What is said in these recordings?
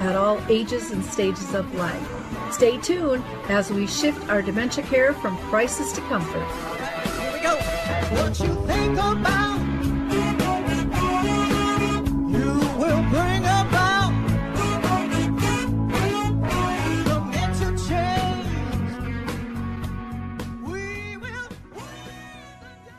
at all ages and stages of life. Stay tuned as we shift our dementia care from crisis to comfort. Here we go. What you think about, you will bring about dementia change. We will.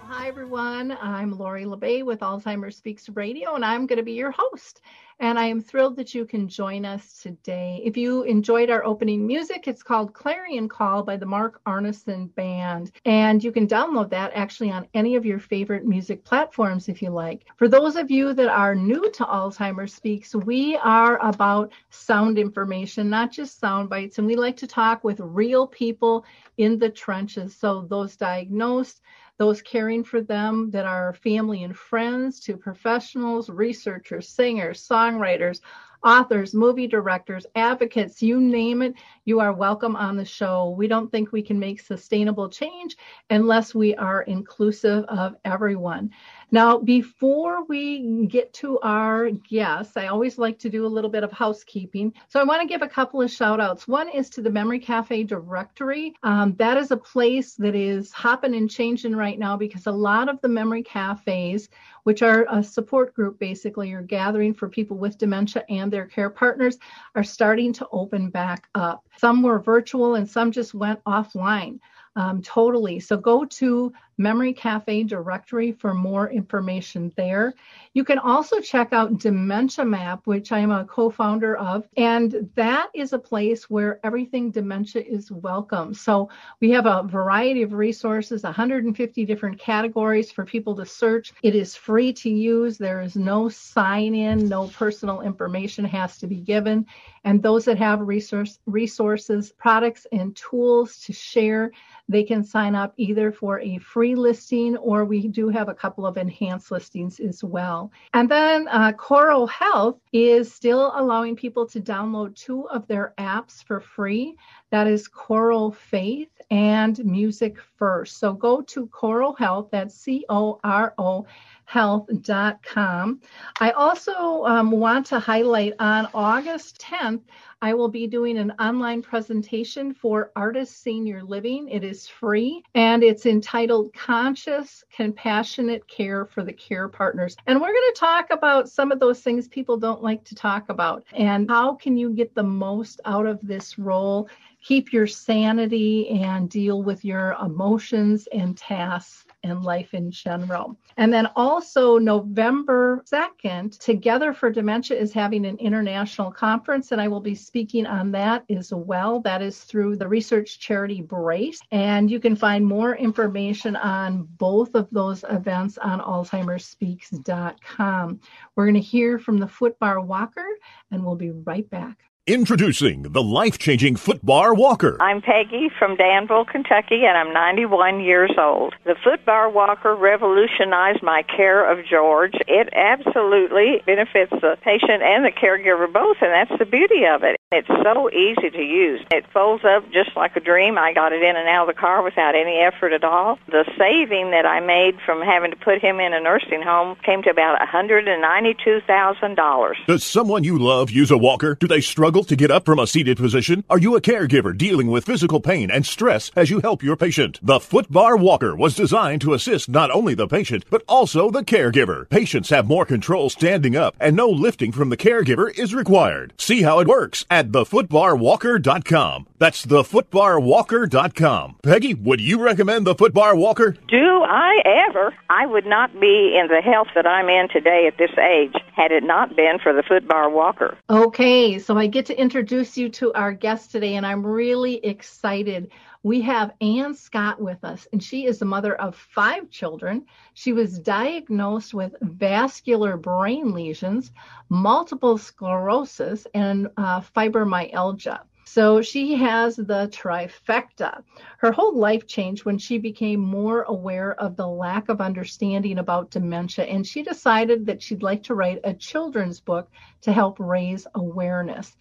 Hi, everyone. I'm Lori La Bey with Alzheimer's Speaks Radio, and I'm going to be your host. And I am thrilled that you can join us today. If you enjoyed our opening music, it's called Clarion Call by the Mark Arneson Band. And you can download that actually on any of your favorite music platforms if you like. For those of you that are new to Alzheimer's Speaks, we are about sound information, not just sound bites. And we like to talk with real people in the trenches. So those diagnosed, those caring for them that are family and friends, to professionals, researchers, singers, songwriters, authors, movie directors, advocates, you name it, you are welcome on the show. We don't think we can make sustainable change unless we are inclusive of everyone. Now, before we get to our guests, I always like to do a little bit of housekeeping. So I want to give a couple of shout outs. One is to the Memory Cafe directory. Um, that is a place that is hopping and changing right now because a lot of the memory cafes, which are a support group basically, or gathering for people with dementia and their care partners, are starting to open back up. Some were virtual and some just went offline. Um, totally. So go to Memory Cafe directory for more information there. You can also check out Dementia Map, which I am a co founder of, and that is a place where everything dementia is welcome. So we have a variety of resources, 150 different categories for people to search. It is free to use. There is no sign in, no personal information has to be given. And those that have resource, resources, products, and tools to share, they can sign up either for a free listing or we do have a couple of enhanced listings as well. And then uh, Coro Health is still allowing people to download two of their apps for free. That is Coro Faith and Music First. So go to Coro Health, that's C O R O health.com. I also um, want to highlight on August 10th, I will be doing an online presentation for Artis Senior Living. It is free and it's entitled Conscious, Compassionate Care for the Care Partners. And we're going to talk about some of those things people don't like to talk about and how can you get the most out of this role, keep your sanity, and deal with your emotions and tasks and life in general. And then also November 2nd, Together for Dementia is having an international conference, and I will be speaking on that as well. That is through the research charity Brace. And you can find more information on both of those events on alzheimersspeaks.com. We're going to hear from the Footbar Walker, and we'll be right back. Introducing the life changing Footbar Walker. I'm Peggy from Danville, Kentucky, and I'm 91 years old. The Footbar Walker revolutionized my care of George. It absolutely benefits the patient and the caregiver both, and that's the beauty of it. It's so easy to use. It folds up just like a dream. I got it in and out of the car without any effort at all. The saving that I made from having to put him in a nursing home came to about $192,000. Does someone you love use a walker? Do they struggle to get up from a seated position? Are you a caregiver dealing with physical pain and stress as you help your patient? The Footbar Walker was designed to assist not only the patient, but also the caregiver. Patients have more control standing up and no lifting from the caregiver is required. See how it works at thefootbarwalker.com. That's thefootbarwalker.com. Peggy, would you recommend the Footbar Walker? Do I ever? I would not be in the health that I'm in today at this age had it not been for the Footbar Walker. Okay, so I get get to introduce you to our guest today, and I'm really excited. We have Anne Scott with us, and she is the mother of five children. She was diagnosed with vascular brain lesions, multiple sclerosis, and uh, fibromyalgia. So she has the trifecta. Her whole life changed when she became more aware of the lack of understanding about dementia, and she decided that she'd like to write a children's book to help raise awareness.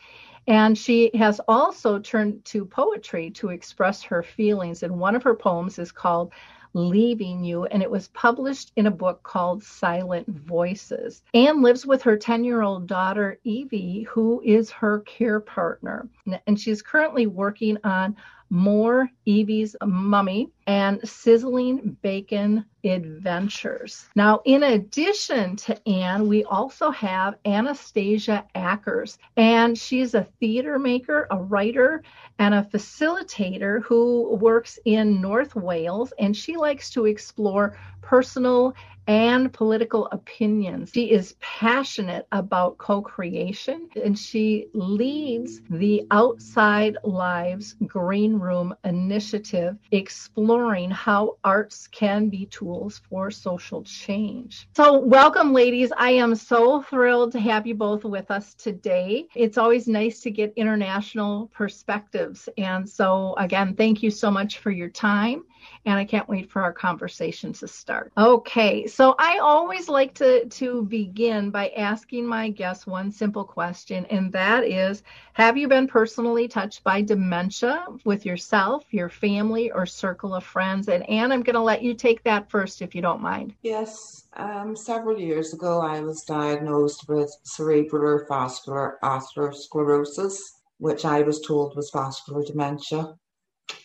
And she has also turned to poetry to express her feelings. And one of her poems is called Leaving You, and it was published in a book called Silent Voices. Anne lives with her 10 year old daughter, Evie, who is her care partner. And she's currently working on more Evie's Mummy and Sizzling Bacon Adventures. Now, in addition to Anne, we also have Anastacia Ackers, and she's a theater maker, a writer, and a facilitator who works in North Wales, and she likes to explore personal and political opinions. She is passionate about co creation and she leads the Outside Lives Green Room initiative, exploring how arts can be tools for social change. So, welcome, ladies. I am so thrilled to have you both with us today. It's always nice to get international perspectives. And so, again, thank you so much for your time and I can't wait for our conversation to start. Okay, so I always like to, to begin by asking my guests one simple question, and that is Have you been personally touched by dementia with yourself, your family, or circle of friends? And Anne, I'm going to let you take that first if you don't mind. Yes, um, several years ago, I was diagnosed with cerebral vascular atherosclerosis, which I was told was vascular dementia.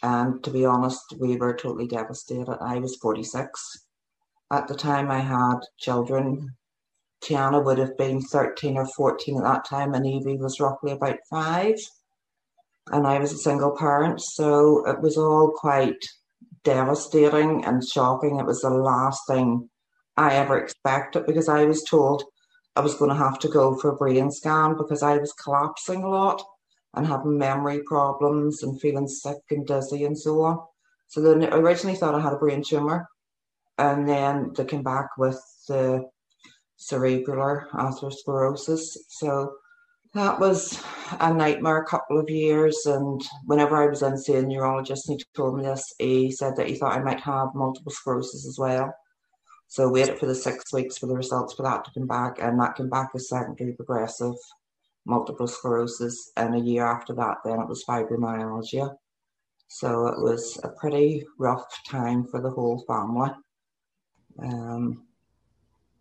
And to be honest, we were totally devastated. I was 46. At the time, I had children. Tiana would have been 13 or 14 at that time, and Evie was roughly about five. And I was a single parent, so it was all quite devastating and shocking. It was the last thing I ever expected because I was told I was going to have to go for a brain scan because I was collapsing a lot and having memory problems and feeling sick and dizzy and so on. So then I originally thought I had a brain tumor, and then they came back with the cerebral atherosclerosis. So that was a nightmare a couple of years. And whenever I was in seeing a neurologist and he told me this, he said that he thought I might have multiple sclerosis as well. So waited for the six weeks for the results for that to come back, and that came back as secondary progressive multiple sclerosis, and a year after that, then it was fibromyalgia. So it was a pretty rough time for the whole family. Um,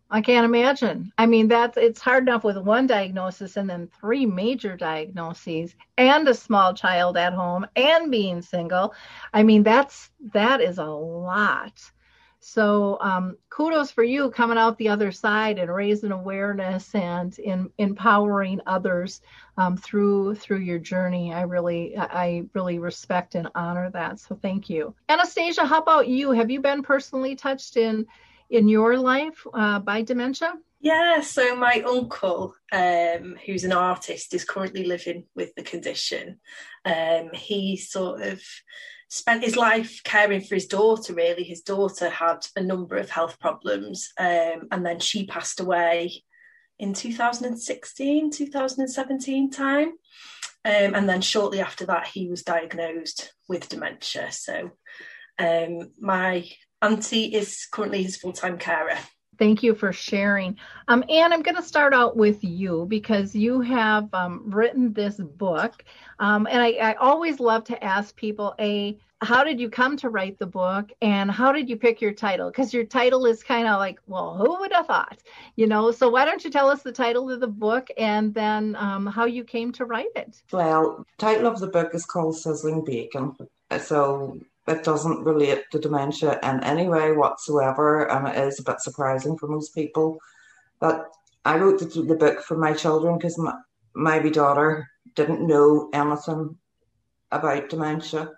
I can't imagine. I mean, that's it's hard enough with one diagnosis and then three major diagnoses and a small child at home and being single. I mean, that's that is a lot. So um, kudos for you coming out the other side and raising awareness and in, empowering others um, through through your journey. I really I really respect and honor that. So thank you, Anastacia. How about you? Have you been personally touched in in your life uh, by dementia? Yeah, so my uncle, um, who's an artist, is currently living with the condition. Um, he sort of spent his life caring for his daughter really. His daughter had a number of health problems um, and then she passed away in 2016 2017 time. Um, and then shortly after that he was diagnosed with dementia. So um, my auntie is currently his full-time carer Thank you for sharing. Um, Anne, I'm going to start out with you because you have um, written this book. Um, and I, I, always love to ask people, A, how did you come to write the book? And how did you pick your title? Because your title is kind of like, well, who would have thought? You know, so why don't you tell us the title of the book and then um, how you came to write it? Well, title of the book is called Sizzling Bacon. So it doesn't relate to dementia in any way whatsoever, and it is a bit surprising for most people. But I wrote the, the book for my children because my, my daughter didn't know anything about dementia,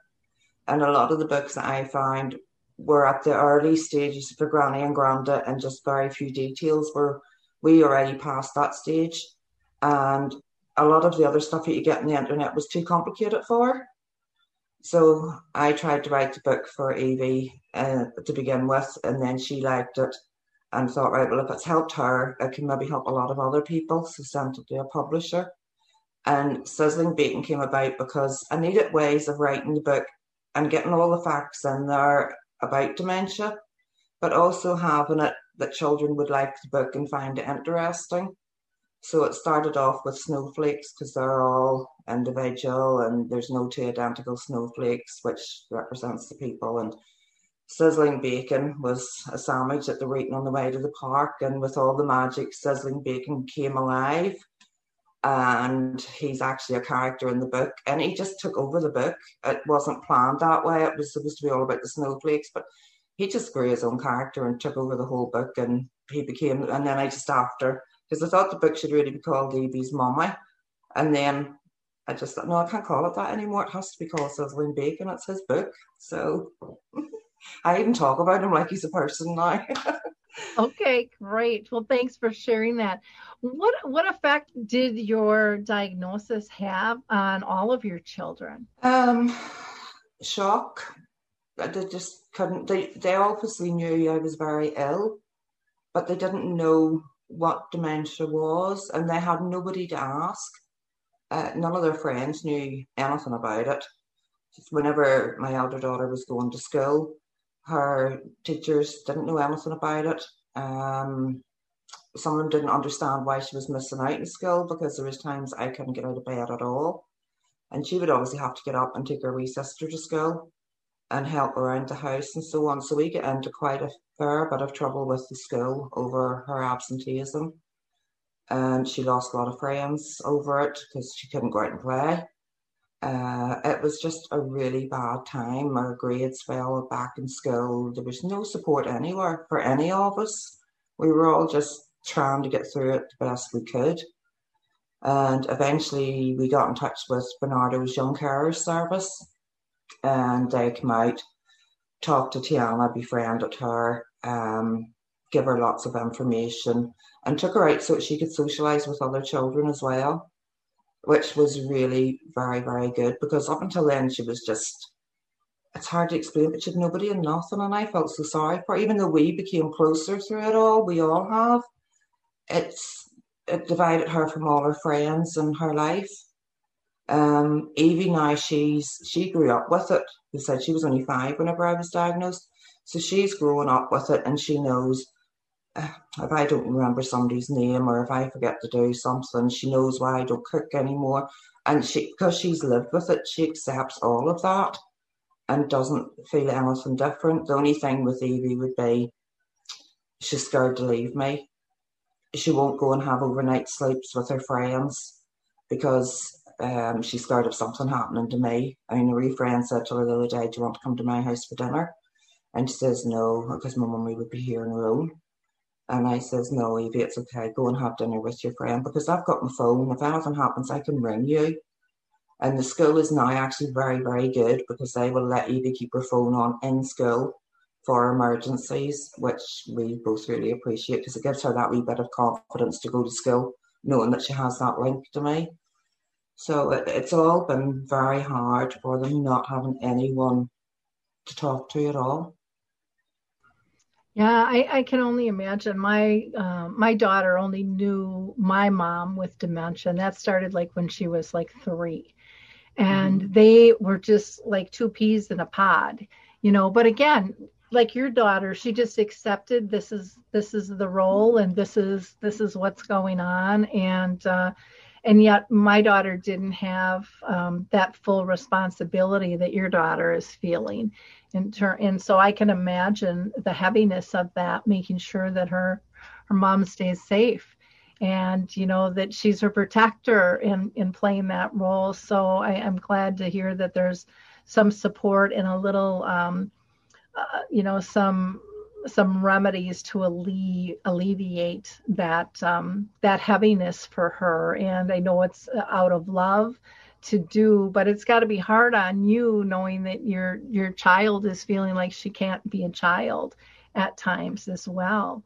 and a lot of the books that I found were at the early stages for Granny and Granda, and just very few details were we already past that stage, and a lot of the other stuff that you get on the internet was too complicated for. So I tried to write the book for Evie uh, to begin with, and then she liked it and thought, right, well, if it's helped her, it can maybe help a lot of other people. So sent it to a publisher. And Sizzling Bacon came about because I needed ways of writing the book and getting all the facts in there about dementia, but also having it that children would like the book and find it interesting. So it started off with snowflakes because they're all individual and there's no two identical snowflakes, which represents the people. And sizzling bacon was a sandwich that they were eating on the way to the park. And with all the magic, sizzling bacon came alive. And he's actually a character in the book. And he just took over the book. It wasn't planned that way. It was supposed to be all about the snowflakes, but he just grew his own character and took over the whole book. And he became, and then I just after because I thought the book should really be called Evie's Mummy. And then I just thought, no, I can't call it that anymore. It has to be called Sizzling Bacon. It's his book. So I even talk about him like he's a person now. okay, great. Well, thanks for sharing that. What what effect did your diagnosis have on all of your children? Um, shock. They just couldn't. They they obviously knew I was very ill, but they didn't know what dementia was, and they had nobody to ask. Uh, none of their friends knew anything about it. Just Whenever my elder daughter was going to school, her teachers didn't know anything about it. Um, some of them didn't understand why she was missing out in school because there was times I couldn't get out of bed at all, and she would obviously have to get up and take her wee sister to school and help around the house and so on. So we get into quite a fair bit of trouble with the school over her absenteeism. And she lost a lot of friends over it because she couldn't go out and play. Uh, it was just a really bad time. Our grades fell back in school. There was no support anywhere for any of us. We were all just trying to get through it the best we could. And eventually we got in touch with Barnardo's Young Carers Service and they came out, talked to Tiana, befriended her, um, give her lots of information, and took her out so she could socialise with other children as well, which was really very, very good because up until then she was just. It's hard to explain, but she had nobody and nothing, and I felt so sorry for her. Even though we became closer through it all, we all have. It's it divided her from all her friends and her life um, Evie now she's she grew up with it. They said she was only five whenever I was diagnosed, so she's growing up with it and she knows uh, if I don't remember somebody's name or if I forget to do something, she knows why I don't cook anymore. And she because she's lived with it, she accepts all of that and doesn't feel anything different. The only thing with Evie would be she's scared to leave me. She won't go and have overnight sleeps with her friends because um, she's scared of something happening to me. I mean, a friend said to her the other day, Do you want to come to my house for dinner? And she says, No, because my mummy would be here in her own. And I says, No, Evie, it's okay. Go and have dinner with your friend because I've got my phone. If anything happens, I can ring you. And the school is now actually very, very good because they will let Evie keep her phone on in school for emergencies, which we both really appreciate because it gives her that wee bit of confidence to go to school knowing that she has that link to me. So it, it's all been very hard for them not having anyone to talk to at all. Yeah, I, I can only imagine. My uh, my daughter only knew my mom with dementia, and that started like when she was like three, and mm-hmm. they were just like two peas in a pod, you know. But again, like your daughter, she just accepted this is this is the role, and this is this is what's going on, and uh, and yet my daughter didn't have um, that full responsibility that your daughter is feeling in ter- and so i can imagine the heaviness of that making sure that her her mom stays safe and you know that she's her protector in in playing that role. So i am glad to hear that there's some support and a little um, uh, you know some some remedies to alle- alleviate that um, that heaviness for her. And I know it's out of love to do, but it's got to be hard on you knowing that your your child is feeling like she can't be a child at times as well.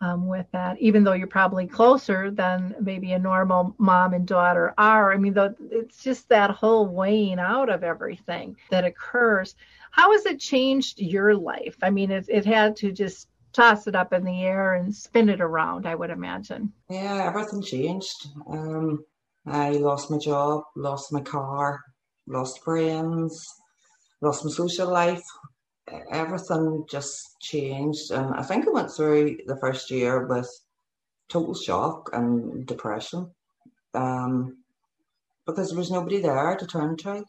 um, with that, even though you're probably closer than maybe a normal mom and daughter are. I mean, though, it's just that whole weighing out of everything that occurs. How has it changed your life? I mean, it, it had to just toss it up in the air and spin it around, I would imagine. Yeah, everything changed. Um, I lost my job, lost my car, lost friends, lost my social life. Everything just changed. And I think I went through the first year with total shock and depression um, because there was nobody there to turn to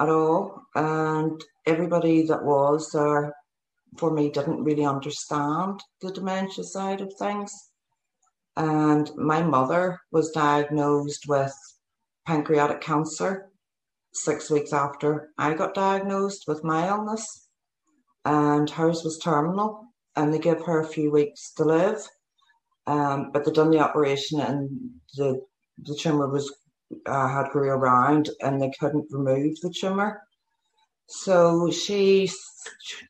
at all. And everybody that was there for me didn't really understand the dementia side of things. And my mother was diagnosed with pancreatic cancer six weeks after I got diagnosed with my illness. And hers was terminal, and they gave her a few weeks to live. Um, but they done the operation, and the the tumor was uh, had grew around, and they couldn't remove the tumor. So she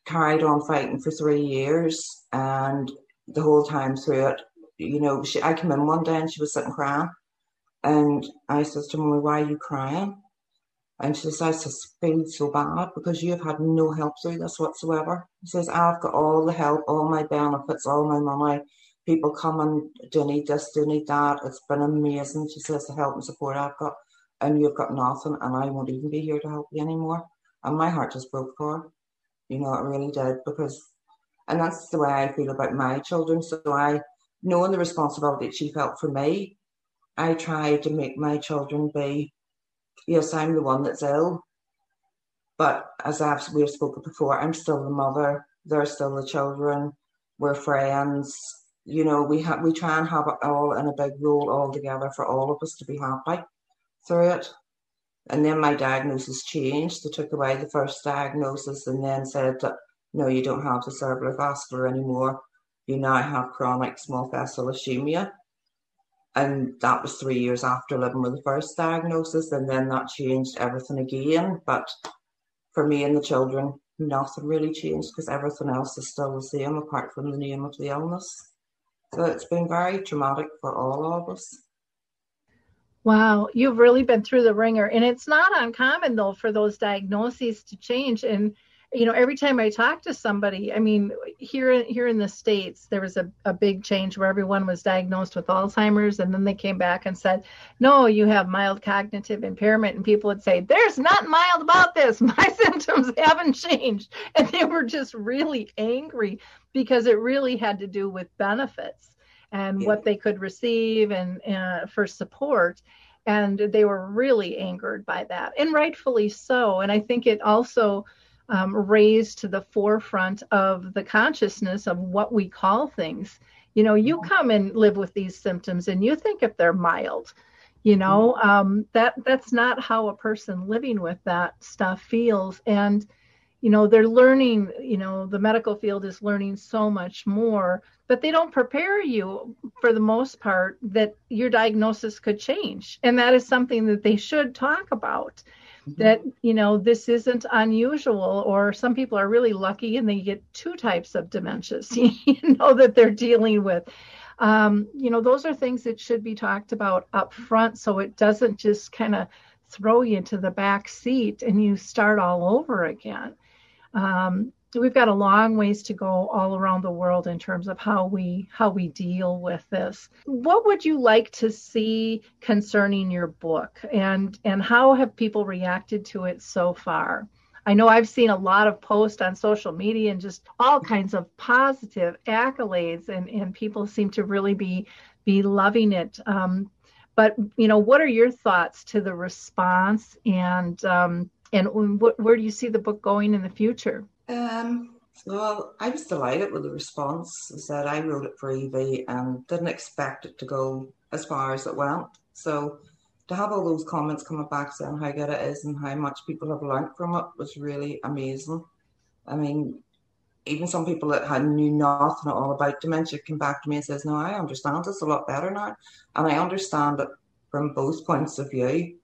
carried on fighting for three years, and the whole time through it, you know, she, I came in one day and she was sitting crying, and I says to her, "Why are you crying?" And she says, I just feel so bad because you have had no help through this whatsoever. She says, I've got all the help, all my benefits, all my money. People come and donate this, donate that. It's been amazing. She says, the help and support I've got, and you've got nothing, and I won't even be here to help you anymore. And my heart just broke for her. You know, it really did because, and that's the way I feel about my children. So I, knowing the responsibility she felt for me, I tried to make my children be, yes, I'm the one that's ill. But as I've, we've spoken before, I'm still the mother. They're still the children. We're friends. You know, we have we try and have it all in a big roll all together for all of us to be happy through it. And then my diagnosis changed. They took away the first diagnosis and then said that no, you don't have the cerebrovascular anymore. You now have chronic small vessel ischemia. And that was three years after living with the first diagnosis, and then that changed everything again. But for me and the children, nothing really changed because everything else is still the same apart from the name of the illness. So it's been very traumatic for all of us. Wow, you've really been through the ringer. And it's not uncommon though for those diagnoses to change. And you know, every time I talk to somebody, I mean, here here in the states, there was a, a big change where everyone was diagnosed with Alzheimer's, and then they came back and said, "No, you have mild cognitive impairment." And people would say, "There's nothing mild about this. My symptoms haven't changed," and they were just really angry because it really had to do with benefits and yeah. what they could receive and uh, for support and they were really angered by that and rightfully so and i think it also um, raised to the forefront of the consciousness of what we call things. You know you come and live with these symptoms and you think if they're mild you know um, that that's not how a person living with that stuff feels. And you know they're learning you know the medical field is learning so much more but they don't prepare you for the most part that your diagnosis could change. And that is something that they should talk about. mm-hmm. That you know this isn't unusual or some people are really lucky and they get two types of dementias you know that they're dealing with. Um, you know those are things that should be talked about up front so it doesn't just kind of throw you into the back seat and you start all over again. Um, we've got a long ways to go all around the world in terms of how we how we deal with this. What would you like to see concerning your book? And and how have people reacted to it so far? I know i've seen a lot of posts on social media and just all kinds of positive accolades and and people seem to really be be loving it. Um, but you know what are your thoughts to the response and um, and where do you see the book going in the future? Um, well, I was delighted with the response. I said I wrote it for Evie and didn't expect it to go as far as it went. So to have all those comments coming back saying how good it is and how much people have learned from it was really amazing. I mean, even some people that had knew nothing at all about dementia came back to me and says, "No, I understand this a lot better now, and I understand it from both points of view."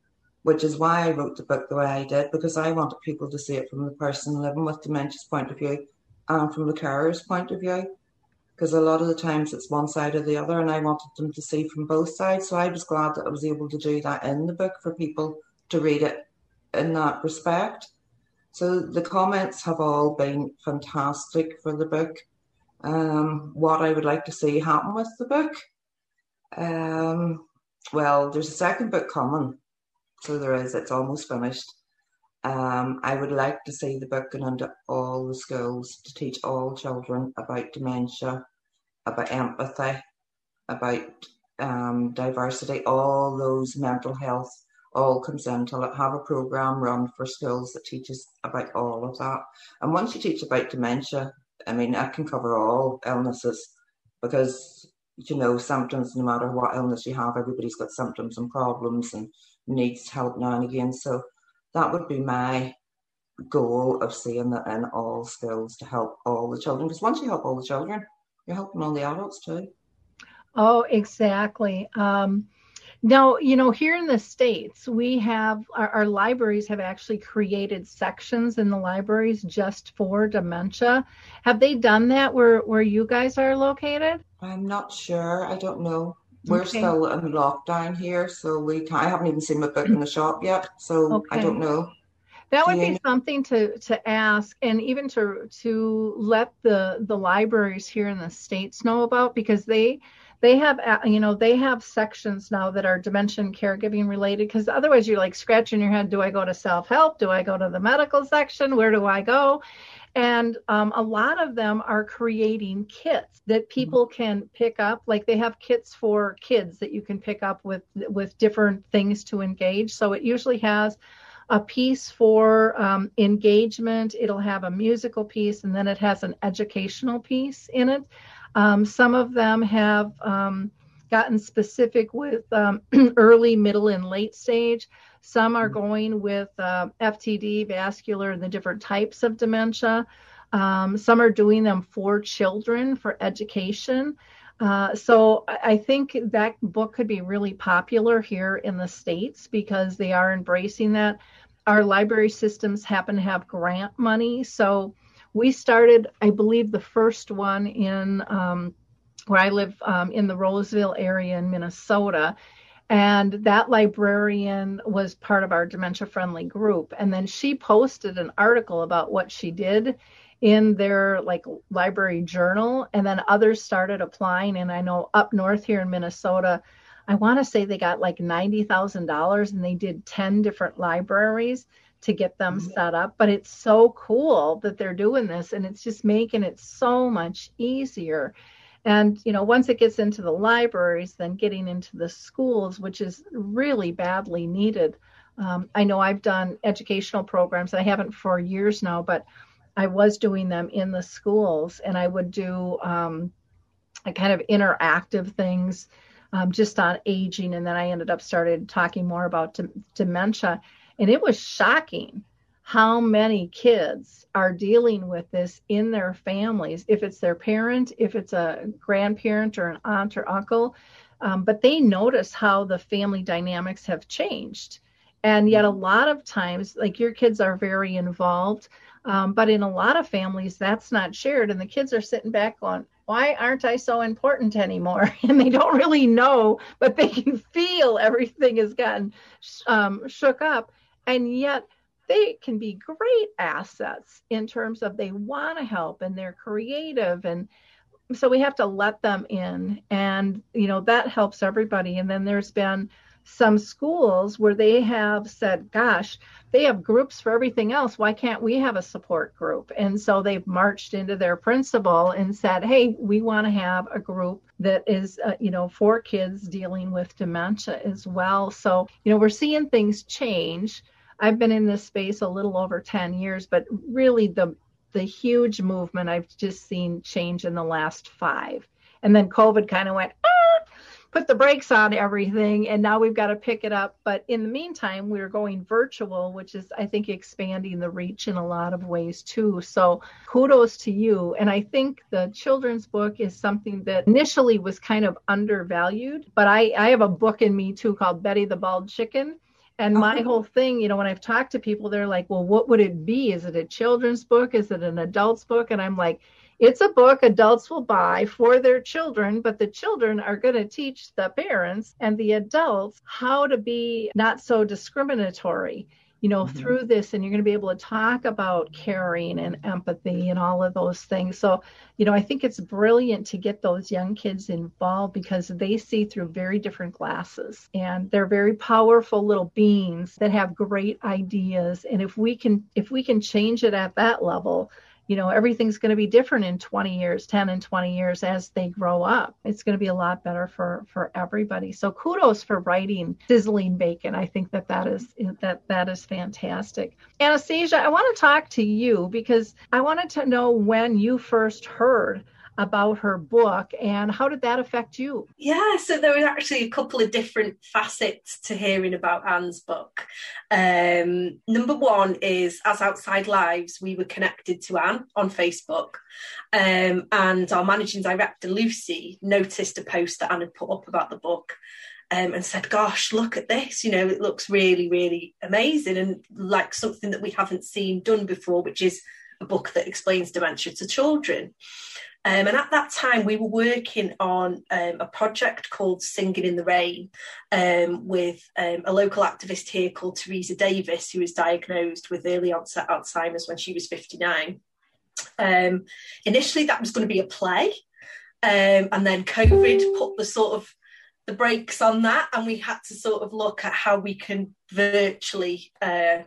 Which is why I wrote the book the way I did, because I wanted people to see it from the person living with dementia's point of view and from the carer's point of view. because a lot of the times it's one side or the other, and I wanted them to see from both sides. So I was glad that I was able to do that in the book for people to read it in that respect. So the comments have all been fantastic for the book. Um, what I would like to see happen with the book. Um, well, there's a second book coming, so there is. It's almost finished. Um, I would like to see the book going into all the schools to teach all children about dementia, about empathy, about um, diversity, all those mental health all comes into it. Have a program run for schools that teaches about all of that. And once you teach about dementia, I mean, I can cover all illnesses because you know symptoms. No matter what illness you have, everybody's got symptoms and problems and needs help now and again. So that would be my goal of seeing that in all schools to help all the children. Because once you help all the children, you're helping all the adults too. Oh, exactly. Um, now, you know, here in the States, we have our, our, libraries have actually created sections in the libraries just for dementia. Have they done that where, where you guys are located? I'm not sure. I don't know. We're okay. still in lockdown here, so we can't, I haven't even seen my book in the shop yet, so okay. I don't know. That would be something to to ask, and even to to let the the libraries here in the states know about because they they have uh, you know they have sections now that are dementia caregiving related because otherwise you're like scratching your head do i go to self-help? Do i go to the medical section? Where do i go? And um, a lot of them are creating kits that mm-hmm. people can pick up like they have kits for kids that you can pick up with with different things to engage. So it usually has a piece for um, engagement it'll have a musical piece and then it has an educational piece in it um, some of them have um, gotten specific with um, early, middle, and late stage. Some are mm-hmm. going with uh, FTD, vascular, and the different types of dementia. Um, some are doing them for children for education. Uh, so I think that book could be really popular here in the States because they are embracing that. Our library systems happen to have grant money. So we started, I believe, the first one in um, where I live um, in the Roseville area in Minnesota. And that librarian was part of our dementia friendly group. And then she posted an article about what she did in their like library journal. And then others started applying. And I know up north here in Minnesota, I want to say they got like $90,000 and they did 10 different libraries to get them mm-hmm. set up. But it's so cool that they're doing this and it's just making it so much easier. And, you know, once it gets into the libraries, then getting into the schools, which is really badly needed. Um, I know I've done educational programs, I haven't for years now, but I was doing them in the schools and I would do um, a kind of interactive things um, just on aging. And then I ended up started talking more about d- dementia. And it was shocking how many kids are dealing with this in their families, if it's their parent, if it's a grandparent or an aunt or uncle. Um, but they notice how the family dynamics have changed. And yet, a lot of times, like your kids are very involved, um, but in a lot of families, that's not shared. And the kids are sitting back going, why aren't I so important anymore? And they don't really know, but they can feel everything has gotten um, shook up and yet they can be great assets in terms of they want to help and they're creative and so we have to let them in. And you know that helps everybody. And then there's been some schools where they have said gosh they have groups for everything else. Why can't we have a support group? And so they've marched into their principal and said hey we want to have a group that is uh, you know for kids dealing with dementia as well. So you know we're seeing things change I've been in this space a little over 10 years, but really the the huge movement I've just seen change in the last five. And then COVID kind of went, ah, put the brakes on everything, and now we've got to pick it up. But in the meantime, we're going virtual, which is, I think, expanding the reach in a lot of ways too. So kudos to you. And I think the children's book is something that initially was kind of undervalued, but I, I have a book in me too called Betty the Bald Chicken and my oh. whole thing, you know, when I've talked to people, they're like, well, what would it be? Is it a children's book? Is it an adult's book? And I'm like, it's a book adults will buy for their children, but the children are going to teach the parents and the adults how to be not so discriminatory you know, mm-hmm. through this, and you're going to be able to talk about caring and empathy and all of those things. So, you know, I think it's brilliant to get those young kids involved because they see through very different glasses and they're very powerful little beings that have great ideas. And if we can, if we can change it at that level, you know everything's going to be different in 20 years 10 and 20 years as they grow up. It's going to be a lot better for for everybody. So kudos for writing sizzling bacon. I think that that is that that is fantastic. Anastacia i want to talk to you because i wanted to know when you first heard about her book and how did that affect you? Yeah, so there was actually a couple of different facets to hearing about Anne's book. Um, number one is as Outside Lives, we were connected to Anne on Facebook, um, and our managing director Lucy noticed a post that Anne had put up about the book. Um, and said, Gosh, look at this. You know, it looks really, really amazing and like something that we haven't seen done before, which is a book that explains dementia to children. Um, and at that time, we were working on um, a project called Singing in the Rain um, with um, a local activist here called Teresa Davis, who was diagnosed with early onset Alzheimer's when she was 59. Um, initially, that was going to be a play, um, and then COVID put the sort of the brakes on that, and we had to sort of look at how we can virtually uh,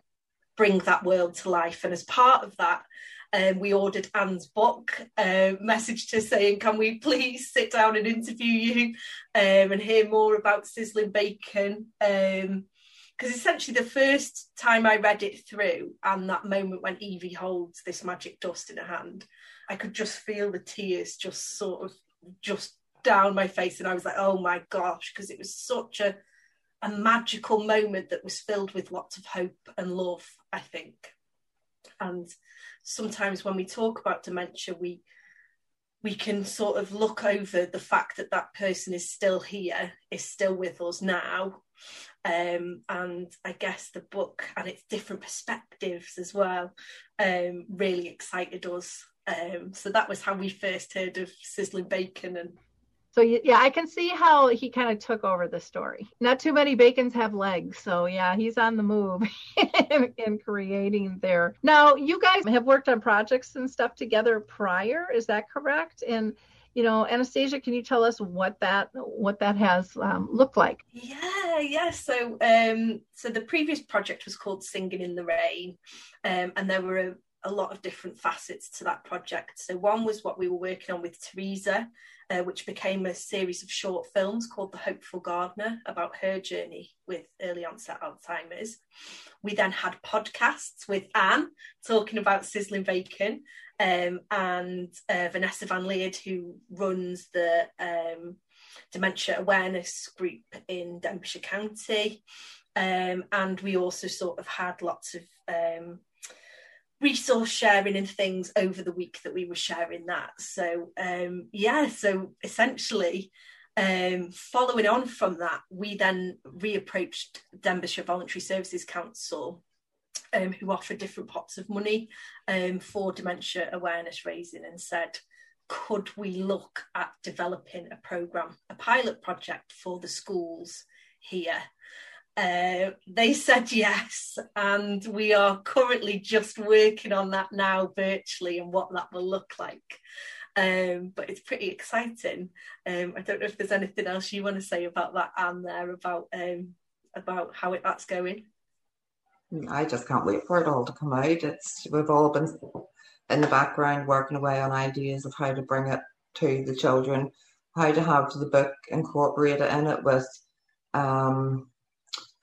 bring that world to life. And as part of that, um, we ordered Anne's book, uh, messaged her saying, Can we please sit down and interview you um, and hear more about Sizzling Bacon? Because um, essentially, the first time I read it through, and that moment when Evie holds this magic dust in her hand, I could just feel the tears just sort of just down my face. And I was like, Oh my gosh, because it was such a a magical moment that was filled with lots of hope and love, I think. And sometimes when we talk about dementia, we we can sort of look over the fact that that person is still here, is still with us now. Um, and I guess the book and its different perspectives as well um, really excited us. Um, so that was how we first heard of Sizzling Bacon and so yeah, I can see how he kind of took over the story. Not too many bacons have legs, so yeah, he's on the move in, in, creating there. Now, you guys have worked on projects and stuff together prior, is that correct? And you know, Anastacia, can you tell us what that what that has um, looked like? Yeah, yeah. So, um, so the previous project was called Singing in the Rain, um, and there were a, a lot of different facets to that project. So one was what we were working on with Teresa, uh, which became a series of short films called The Hopeful Gardener about her journey with early onset Alzheimer's. We then had podcasts with Anne talking about sizzling bacon um, and uh, Vanessa Van Leerd, who runs the um, dementia awareness group in Denbighshire County. Um, and we also sort of had lots of um, resource sharing and things over the week that we were sharing that. So um, yeah, so essentially, um, following on from that, we then reapproached Denbighshire Voluntary Services Council, um, who offer different pots of money um, for dementia awareness raising, and said, could we look at developing a program, a pilot project for the schools here? Uh, they said yes, and we are currently just working on that now virtually and what that will look like. Um, but it's pretty exciting. Um, I don't know if there's anything else you want to say about that, Anne, there about um, about how it, that's going. I just can't wait for it all to come out. It's we've all been in the background working away on ideas of how to bring it to the children, how to have the book incorporated in it with um,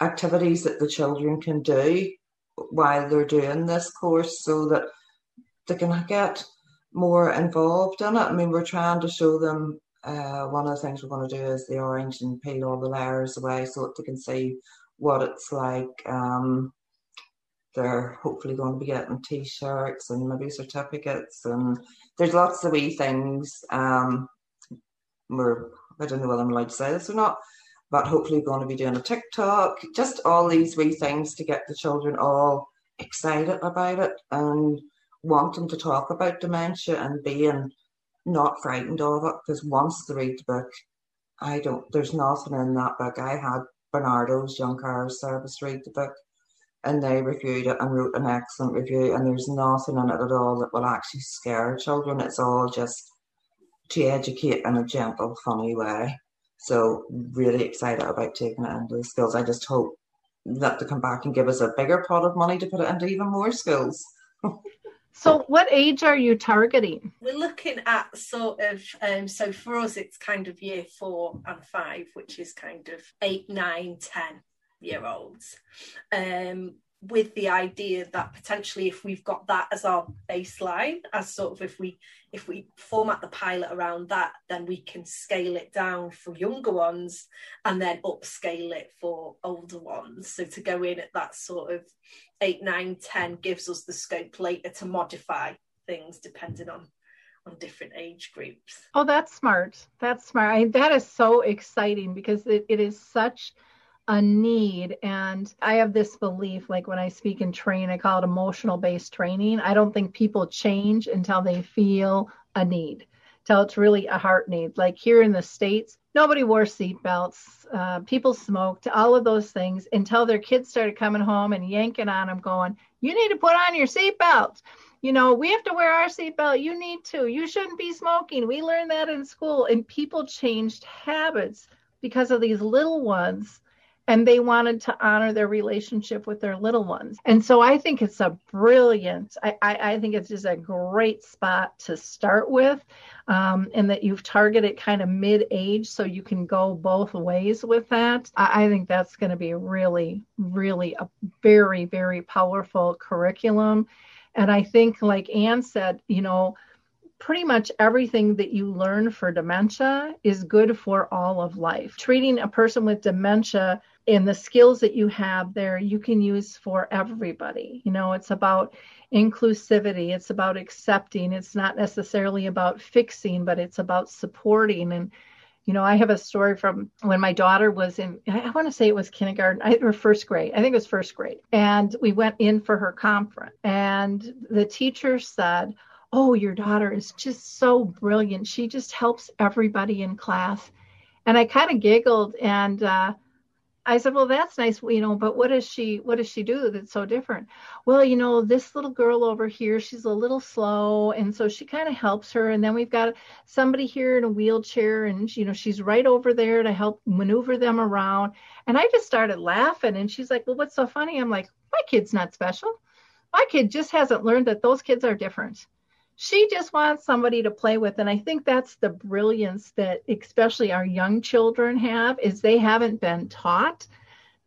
activities that the children can do while they're doing this course so that they can get more involved in it. I mean, we're trying to show them uh, one of the things we're going to do is the orange and peel all the layers away so that they can see what it's like. Um, they're hopefully going to be getting t-shirts and maybe certificates and there's lots of wee things. Um, we're I don't know whether I'm allowed to say this or not, but hopefully going to be doing a TikTok, just all these wee things to get the children all excited about it. And wanting to talk about dementia and being not frightened of it because once they read the book, I don't, there's nothing in that book. I had Barnardo's Young Carers Service read the book and they reviewed it and wrote an excellent review and there's nothing in it at all that will actually scare children. It's all just to educate in a gentle, funny way. So really excited about taking it into the schools. I just hope that they come back and give us a bigger pot of money to put it into even more schools. so what age are you targeting? We're looking at sort of um, so for us it's kind of year four and five, which is kind of eight, nine, ten year olds. Um, with the idea that potentially if we've got that as our baseline as sort of if we if we format the pilot around that then we can scale it down for younger ones and then upscale it for older ones. So to go in at that sort of 8 9 10 gives us the scope later to modify things depending on on different age groups. Oh that's smart. That's smart. I, that is so exciting because it, it is such a need and i have this belief like when i speak and train i call it emotional based training. I don't think people change until they feel a need till it's really a heart need. Like here in the states nobody wore seatbelts. Uh, people smoked all of those things until their kids started coming home and yanking on them going you need to put on your seatbelt. You know we have to wear our seatbelt. You need to. You shouldn't be smoking. We learned that in school and people changed habits because of these little ones and they wanted to honor their relationship with their little ones. And so I think it's a brilliant, I, I, I think it's just a great spot to start with, um, and that you've targeted kind of mid age so you can go both ways with that. I, I think that's going to be really, really a very, very powerful curriculum. And I think, like Anne said, you know, pretty much everything that you learn for dementia is good for all of life. Treating a person with dementia and the skills that you have there you can use for everybody. You know it's about inclusivity it's about accepting it's not necessarily about fixing but it's about supporting. And you know i have a story from when my daughter was in i want to say it was kindergarten or first grade i think it was first grade. And we went in for her conference and the teacher said oh your daughter is just so brilliant. She just helps everybody in class. And i kind of giggled and uh, I said, well, that's nice, you know, but what does she, what does she do that's so different? Well, you know, this little girl over here, she's a little slow. And so she kind of helps her. And then we've got somebody here in a wheelchair and, you know, she's right over there to help maneuver them around. And I just started laughing. And she's like, well, what's so funny? I'm like, my kid's not special. My kid just hasn't learned that those kids are different she just wants somebody to play with. And i think that's the brilliance that especially our young children have is they haven't been taught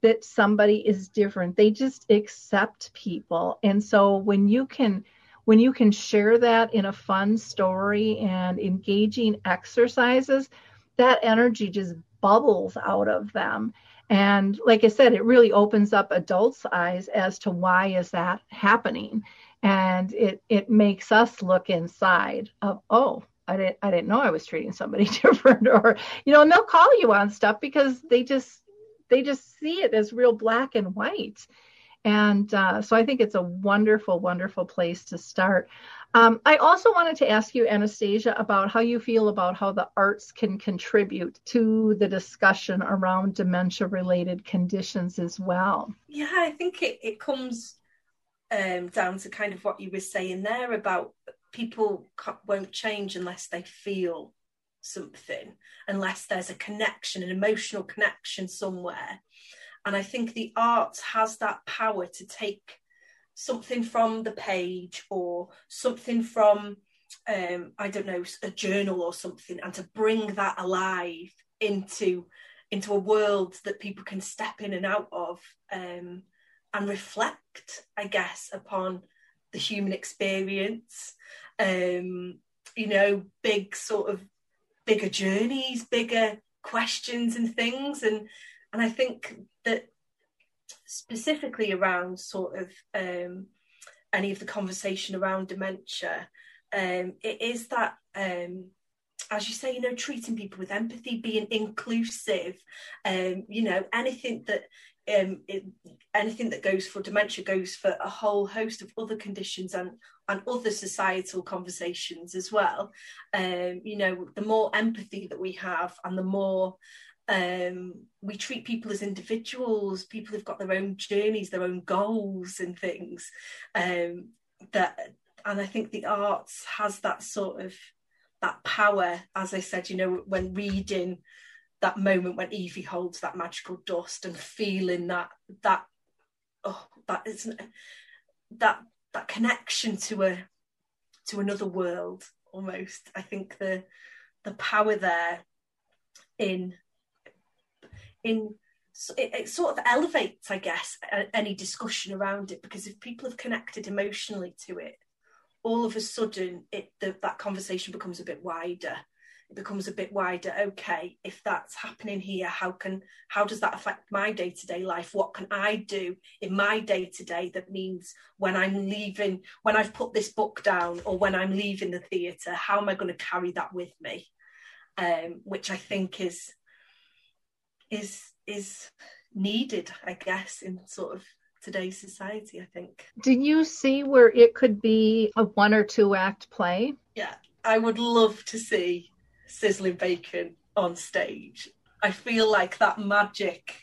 that somebody is different. They just accept people. And so when you can when you can share that in a fun story and engaging exercises that energy just bubbles out of them. And like i said it really opens up adults eyes as to why is that happening and it it makes us look inside of oh I didn't I didn't know I was treating somebody different or you know and they'll call you on stuff because they just they just see it as real black and white and uh, so I think it's a wonderful wonderful place to start. Um, I also wanted to ask you, Anastacia, about how you feel about how the arts can contribute to the discussion around dementia related conditions as well. Yeah, I think it, it comes um, down to kind of what you were saying there about people won't change unless they feel something, unless there's a connection, an emotional connection somewhere. And I think the art has that power to take something from the page or something from, um, I don't know, a journal or something, and to bring that alive into into a world that people can step in and out of um, and reflect, I guess, upon the human experience. Um, you know, big sort of bigger journeys, bigger questions and things. And and I think that specifically around sort of um, any of the conversation around dementia, um, it is that um, as you say, you know, treating people with empathy, being inclusive, um, you know, anything that um, it, anything that goes for dementia goes for a whole host of other conditions and and other societal conversations as well. Um, you know, the more empathy that we have, and the more um, we treat people as individuals, people have got their own journeys, their own goals, and things. Um, that, and I think the arts has that sort of that power. As I said, you know, when reading that moment when Evie holds that magical dust and feeling that that oh that is that that connection to a to another world almost. I think the the power there in in it, it, sort of elevates, I guess, any discussion around it because if people have connected emotionally to it, all of a sudden it the, that conversation becomes a bit wider. It becomes a bit wider. Okay if that's happening here how can how does that affect my day-to-day life? What can i do in my day-to-day that means when i'm leaving when i've put this book down or when i'm leaving the theatre how am i going to carry that with me? Um, which i think is is is needed i guess in sort of today's society i think do you see where it could be a one or two act play yeah i would love to see sizzling bacon on stage. I feel like that magic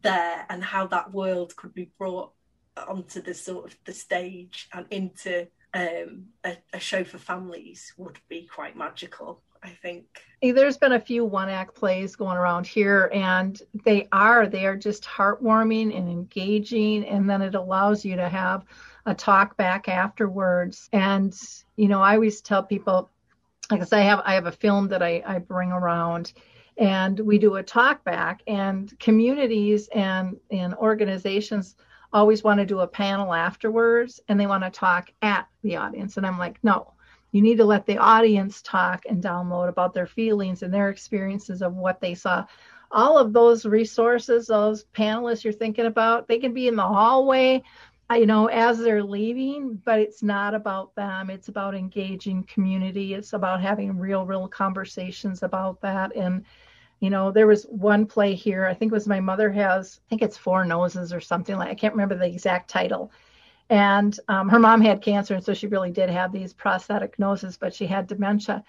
there and how that world could be brought onto the sort of the stage and into um, a, a show for families would be quite magical. I think. There's been a few one act plays going around here and they are they are just heartwarming and engaging and then it allows you to have a talk back afterwards. And you know i always tell people because I have I have a film that I, I bring around and we do a talk back and communities and and organizations always want to do a panel afterwards and they want to talk at the audience. And i'm like no you need to let the audience talk and download about their feelings and their experiences of what they saw all of those resources those panelists you're thinking about they can be in the hallway uh, you know, as they're leaving, but it's not about them. It's about engaging community. It's about having real, real conversations about that. And, you know, there was one play here, I think it was My Mother Has, I think it's Four Noses or something like I can't remember the exact title. And um, her mom had cancer, and so she really did have these prosthetic noses, but she had dementia.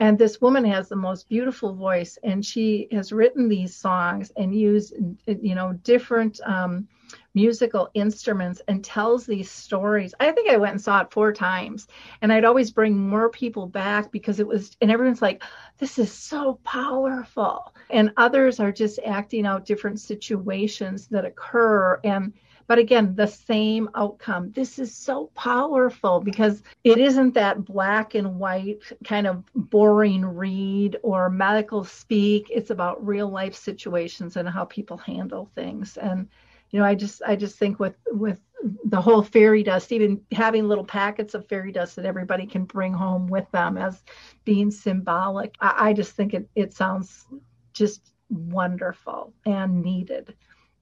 And this woman has the most beautiful voice, and she has written these songs and used, you know, different um, musical instruments and tells these stories. I think I went and saw it four times, and I'd always bring more people back because it was, and everyone's like, this is so powerful. And others are just acting out different situations that occur. And but again, the same outcome. This is so powerful because it isn't that black and white kind of boring read or medical speak. It's about real life situations and how people handle things. And you know, I just I just think with with the whole fairy dust, even having little packets of fairy dust that everybody can bring home with them as being symbolic. I, I just think it it sounds just wonderful and needed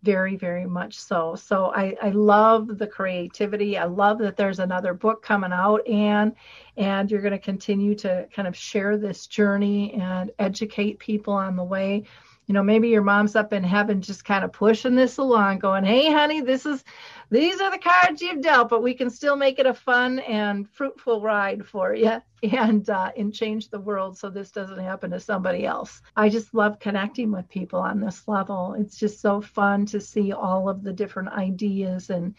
very very much so. So I, I love the creativity. I love that there's another book coming out and and you're going to continue to kind of share this journey and educate people on the way you know maybe your mom's up in heaven just kind of pushing this along going hey honey this is these are the cards you've dealt but we can still make it a fun and fruitful ride for you and uh, and change the world so this doesn't happen to somebody else. I just love connecting with people on this level. It's just so fun to see all of the different ideas and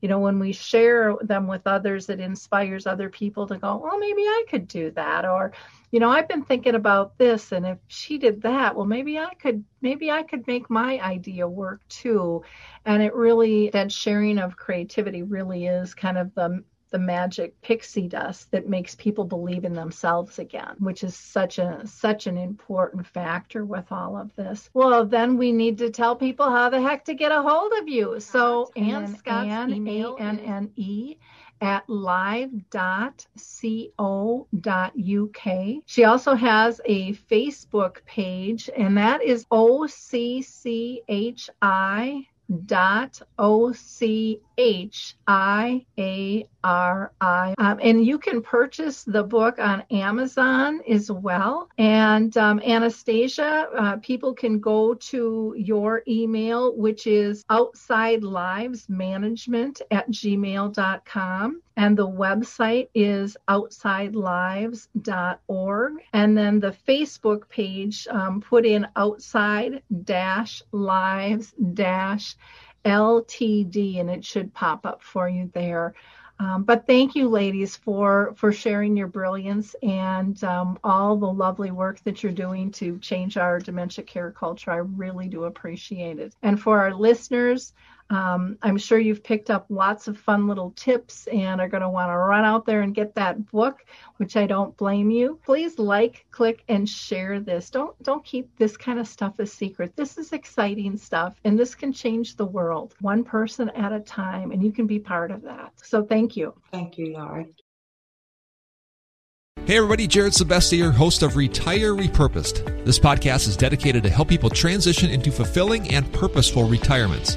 you know when we share them with others it inspires other people to go oh maybe i could do that or you know i've been thinking about this and if she did that well maybe i could maybe i could make my idea work too. And it really that sharing of creativity really is kind of the the magic pixie dust that makes people believe in themselves again, which is such a such an important factor with all of this. Well, then we need to tell people how the heck to get a hold of you. So Anne Scott's Anne, email A-N-N-E at live.co.uk. She also has a Facebook page, and that is OCCHI dot o c h i a r i. Um, and you can purchase the book on amazon as well. And um, anastacia uh, people can go to your email which is outside lives management at gmail.com and the website is outsidelives.org and then the facebook page um, put in outside dash lives dash ltd and it should pop up for you there. Um, but thank you ladies for for sharing your brilliance and um, all the lovely work that you're doing to change our dementia care culture. I really do appreciate it. And for our listeners um, I'm sure you've picked up lots of fun little tips and are going to want to run out there and get that book, which I don't blame you. Please like, click, and share this. Don't don't keep this kind of stuff a secret. This is exciting stuff, and this can change the world one person at a time, and you can be part of that. So thank you. Thank you, Lori. Hey everybody, Jared Sebestier, host of Retire Repurposed. This podcast is dedicated to help people transition into fulfilling and purposeful retirements.